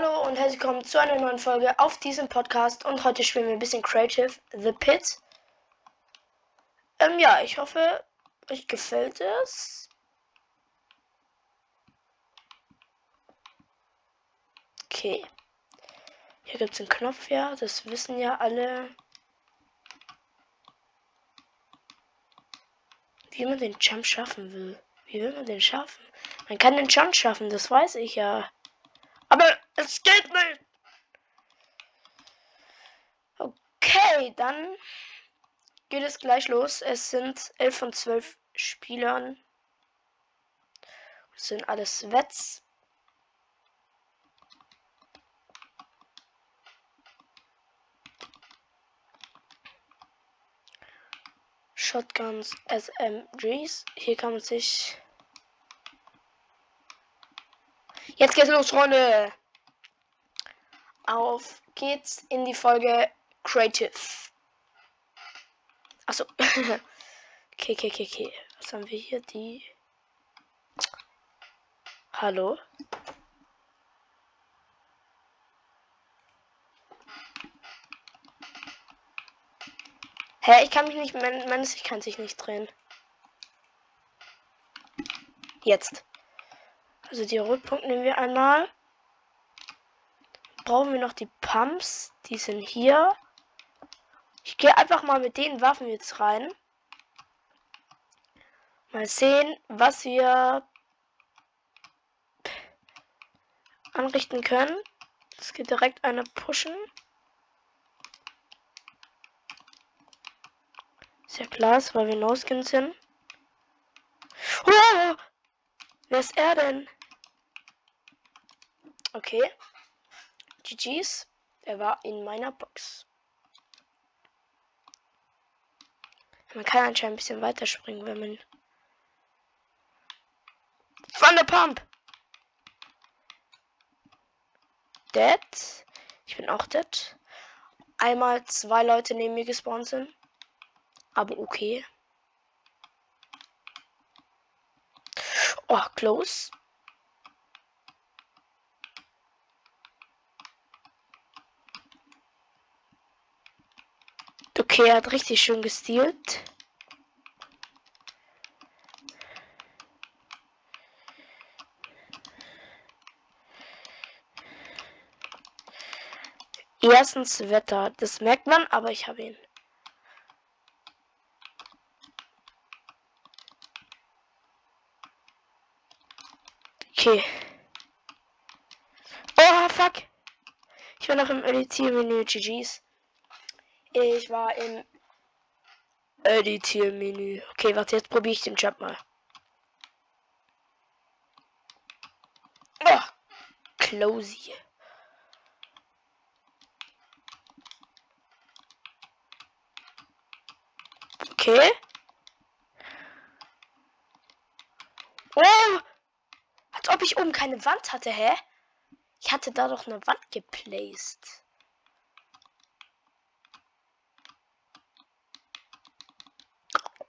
Hallo und herzlich willkommen zu einer neuen Folge auf diesem Podcast und heute spielen wir ein bisschen Creative The Pit. Ähm, ja, ich hoffe, euch gefällt es. Okay. Hier gibt es einen Knopf, ja, das wissen ja alle. Wie man den Jump schaffen will. Wie will man den schaffen? Man kann den Jump schaffen, das weiß ich ja. Aber es geht nicht. Okay, dann geht es gleich los. Es sind 11 von 12 Spielern. Das sind alles Wets. Shotguns, SMGs. Hier kann man sich Jetzt geht's los, Freunde. Auf geht's in die Folge Creative. Achso. okay, okay, okay, okay. Was haben wir hier? Die. Hallo? Hä, ich kann mich nicht. Mein, meines ich kann sich nicht drehen. Jetzt. Also die Rückpunkt nehmen wir einmal. Brauchen wir noch die Pumps. Die sind hier. Ich gehe einfach mal mit den Waffen jetzt rein. Mal sehen, was wir anrichten können. Es geht direkt eine pushen. Ist ja klar, weil wir No-Skins sind. Oh! Wer ist er denn? Okay. GG's. Er war in meiner Box. Man kann anscheinend ein bisschen weiterspringen, wenn man. Thunder Pump! Dead. Ich bin auch dead. Einmal zwei Leute neben mir gespawnt sind. Aber okay. Oh, close. Okay, er hat richtig schön gestealt. Erstens Wetter, das merkt man, aber ich habe ihn. Okay. Oh, fuck. Ich war noch im Editiermenü GG's. Ich war im Editiermenü. Okay, warte, jetzt probiere ich den Jump mal. Oh, closey. Okay. Oh! Als ob ich oben keine Wand hatte, hä? Ich hatte da doch eine Wand geplaced.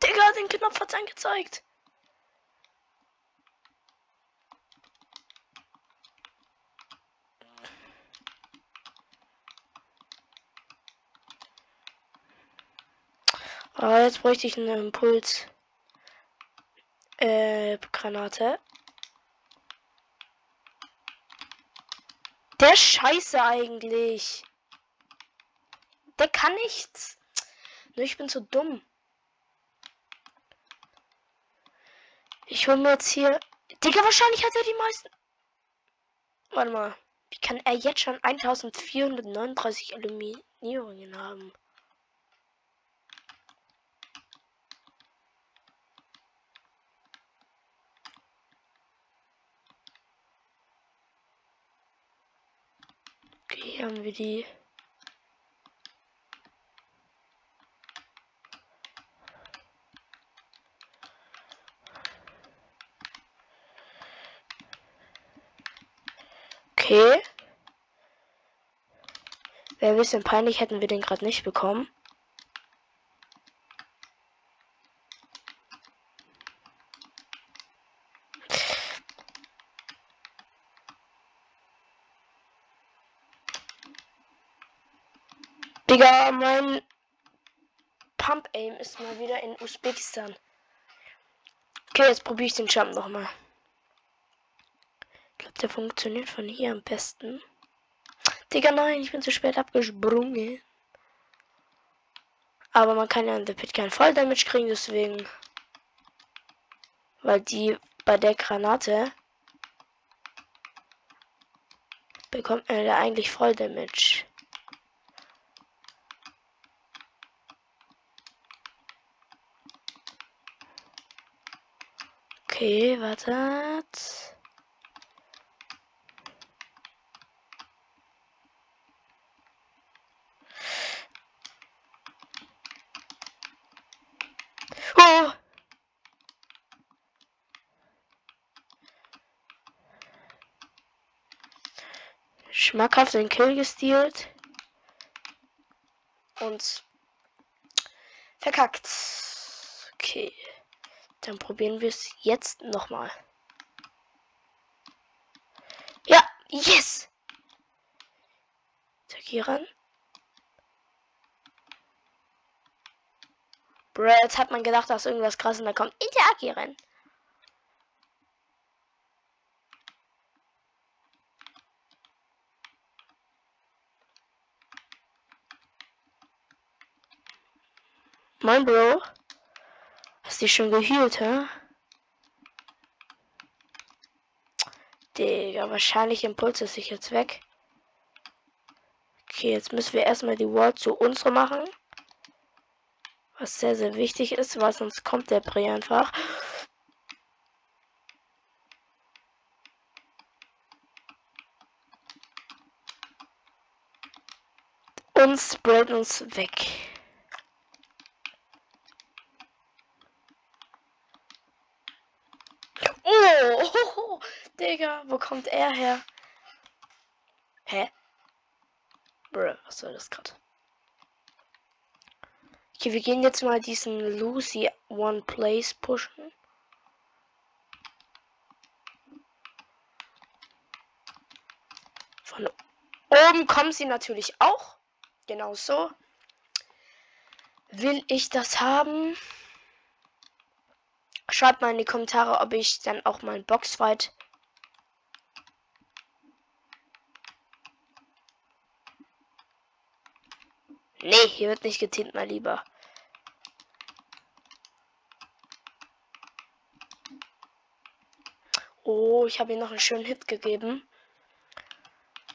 Digga, den Knopf hat's angezeigt. Oh, jetzt bräuchte ich einen Impuls. Äh, Granate. Der Scheiße eigentlich. Der kann nichts. Nur ich bin zu dumm. Ich hole mir jetzt hier. Digga, wahrscheinlich hat er die meisten. Warte mal. Wie kann er jetzt schon 1439 Eliminierungen haben? Okay, hier haben wir die. Okay. Wäre ein bisschen peinlich, hätten wir den gerade nicht bekommen. Digga, mein Pump Aim ist mal wieder in Usbekistan. Okay, jetzt probiere ich den Jump nochmal. Der funktioniert von hier am besten. Digga, nein, ich bin zu spät abgesprungen. Aber man kann ja in The Pit kein Volldamage kriegen, deswegen. Weil die bei der Granate bekommt man ja eigentlich Volldamage. Okay, wartet. Schmackhaft den Kill gestealt. Und verkackt. Okay. Dann probieren wir es jetzt nochmal. Ja, yes! Attackieren. Jetzt hat man gedacht, dass irgendwas krass und da kommt interagieren. Mein Bro. Hast du schon gehealt, hä? Digga, wahrscheinlich Impuls ist sich jetzt weg. Okay, jetzt müssen wir erstmal die Wall zu unsere machen. Was sehr, sehr wichtig ist, weil sonst kommt der Bree einfach. Und sprayt uns weg. Oh, Digga, wo kommt er her? Hä? Bruh, was soll das gerade? Okay, wir gehen jetzt mal diesen Lucy One Place pushen. Von oben kommen sie natürlich auch. Genau so. Will ich das haben? Schreibt mal in die Kommentare, ob ich dann auch mal ein Boxfight Nee, hier wird nicht geteamt, mein Lieber. Oh, ich habe ihm noch einen schönen Hit gegeben.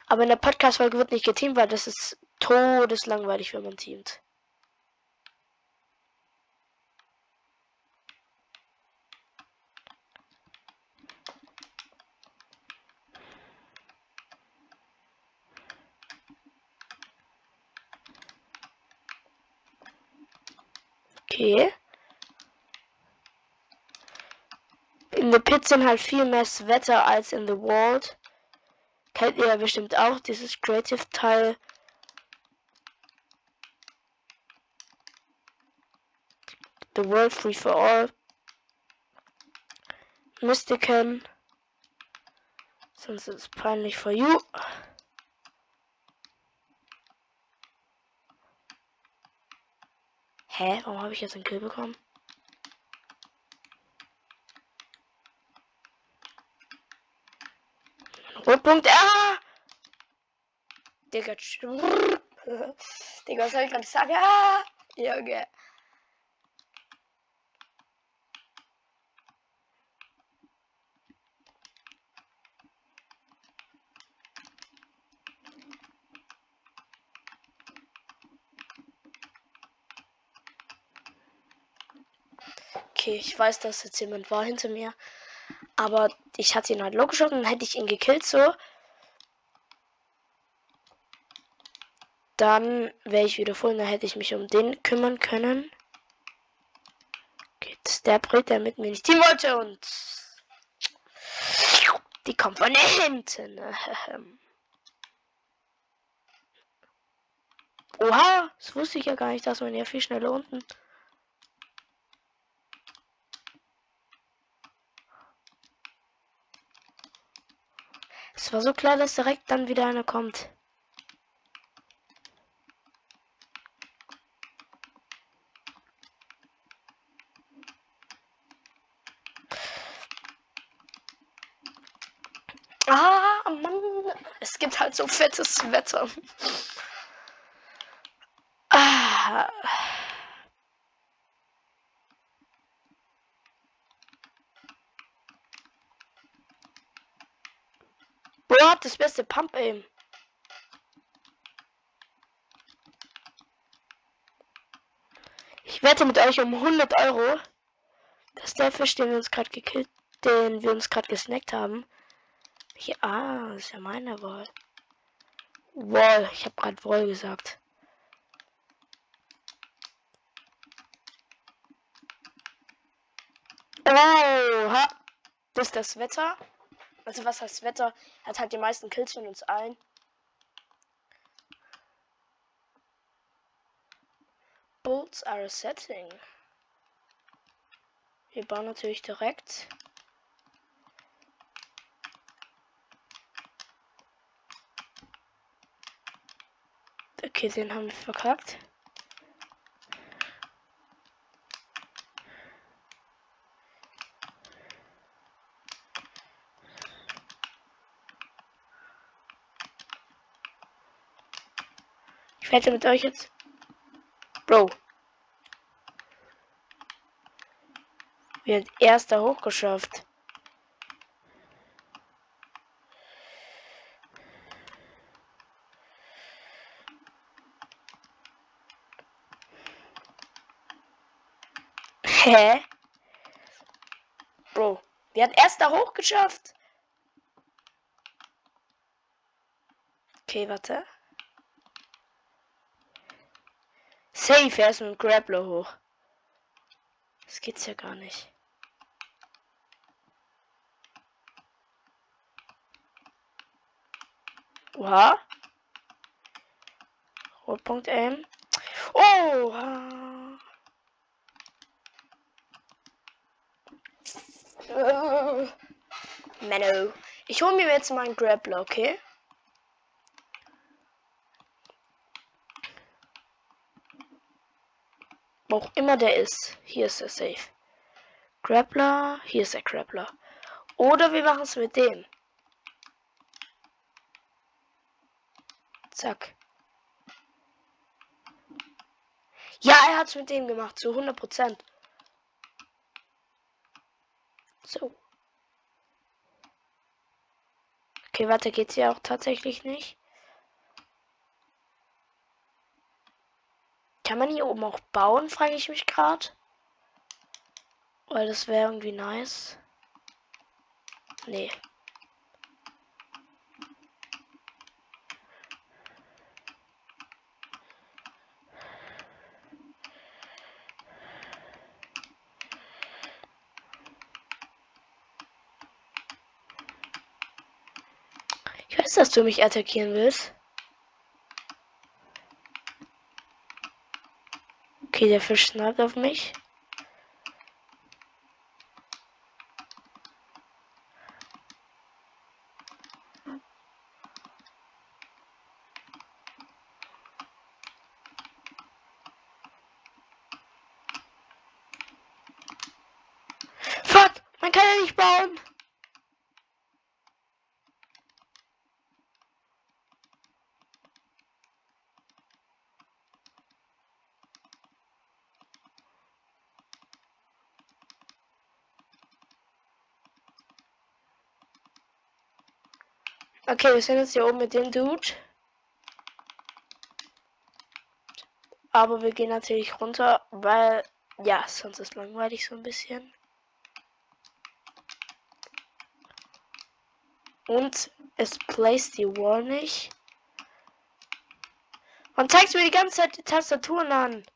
Aber in der Podcast-Folge wird nicht geteamt, weil das ist todeslangweilig, wenn man teamt. In The Pit sind halt viel mehr Wetter als in The World. Kennt ihr ja bestimmt auch dieses Creative-Teil. The World Free for All. Mystican. Sonst ist es peinlich for you. Hä? Warum habe ich jetzt einen Kill bekommen? Rotpunkt. Ah! Digga. Digga, was soll ich gerade sagen? Ah! Junge. Ich weiß, dass jetzt jemand war hinter mir. Aber ich hatte ihn halt logisch und hätte ich ihn gekillt so. Dann wäre ich wieder voll, dann hätte ich mich um den kümmern können. Okay, der Brit, der mit mir nicht Team wollte und die kommt von hinten. Oha, das wusste ich ja gar nicht, dass man ja viel schneller unten. Es war so klar, dass direkt dann wieder einer kommt. Ah, Mann. Es gibt halt so fettes Wetter. Boah, das beste Pump Aim. Ich wette mit euch um 100 Euro, dass der Fisch, den wir uns gerade gekillt, den wir uns gerade gesnackt haben, hier, ah, ist ja meine Wahl. Wall, ich habe gerade Wall gesagt. Oha, das ist das Wetter. Also was heißt Wetter? Er hat halt die meisten Kills von uns allen. Bolts are setting. Wir bauen natürlich direkt. Okay, den haben wir verkackt. Wette mit euch jetzt. Bro. Wir sind erster hochgeschafft. Hä? Bro, wir hat erster hochgeschafft. Okay, warte. Safe, er ist mit dem Grappler hoch. Das geht's ja gar nicht. Oha. Rotpunkt aim. Oh! Menno. Ich hole mir jetzt mal Grappler, okay? Auch immer der ist. Hier ist er safe. Grappler. Hier ist der Grappler. Oder wir machen es mit dem. Zack. Ja, er hat es mit dem gemacht. Zu 100 Prozent. So. Okay, warte, geht's hier auch tatsächlich nicht? Kann man hier oben auch bauen, frage ich mich gerade. Weil das wäre irgendwie nice. Nee. Ich weiß, dass du mich attackieren willst. Okay, der Fisch schnappt auf mich. Fuck! Man kann ja nicht bauen! Okay, wir sind jetzt hier oben mit dem Dude. Aber wir gehen natürlich runter, weil ja, sonst ist langweilig so ein bisschen. Und es placed die Wall nicht. Man zeigt mir die ganze Zeit die Tastaturen an.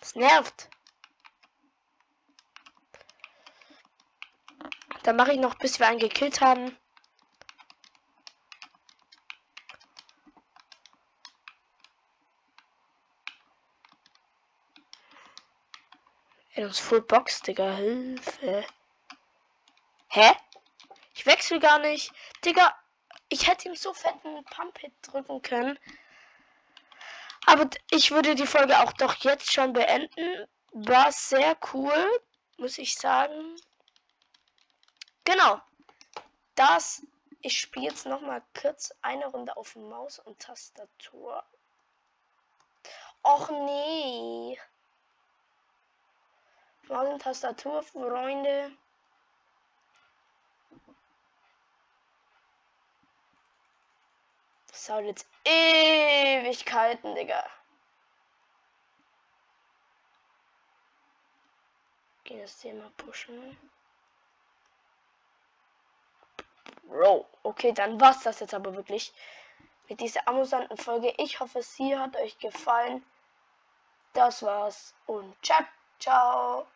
Das nervt. Dann mache ich noch, bis wir einen gekillt haben. In uns Full Box, Digga. Hilfe. Hä? Ich wechsle gar nicht. Digga, ich hätte ihm so fetten Pump-Hit drücken können. Aber ich würde die Folge auch doch jetzt schon beenden. War sehr cool, muss ich sagen. Genau. Das ich spiele jetzt noch mal kurz eine Runde auf Maus und Tastatur. Och nee. Und Tastatur, Freunde. Das dauert jetzt Ewigkeiten, Digga. Gehen das Thema pushen. Bro, okay, dann war's das jetzt aber wirklich mit dieser amusanten Folge. Ich hoffe, sie hat euch gefallen. Das war's und ciao, ciao.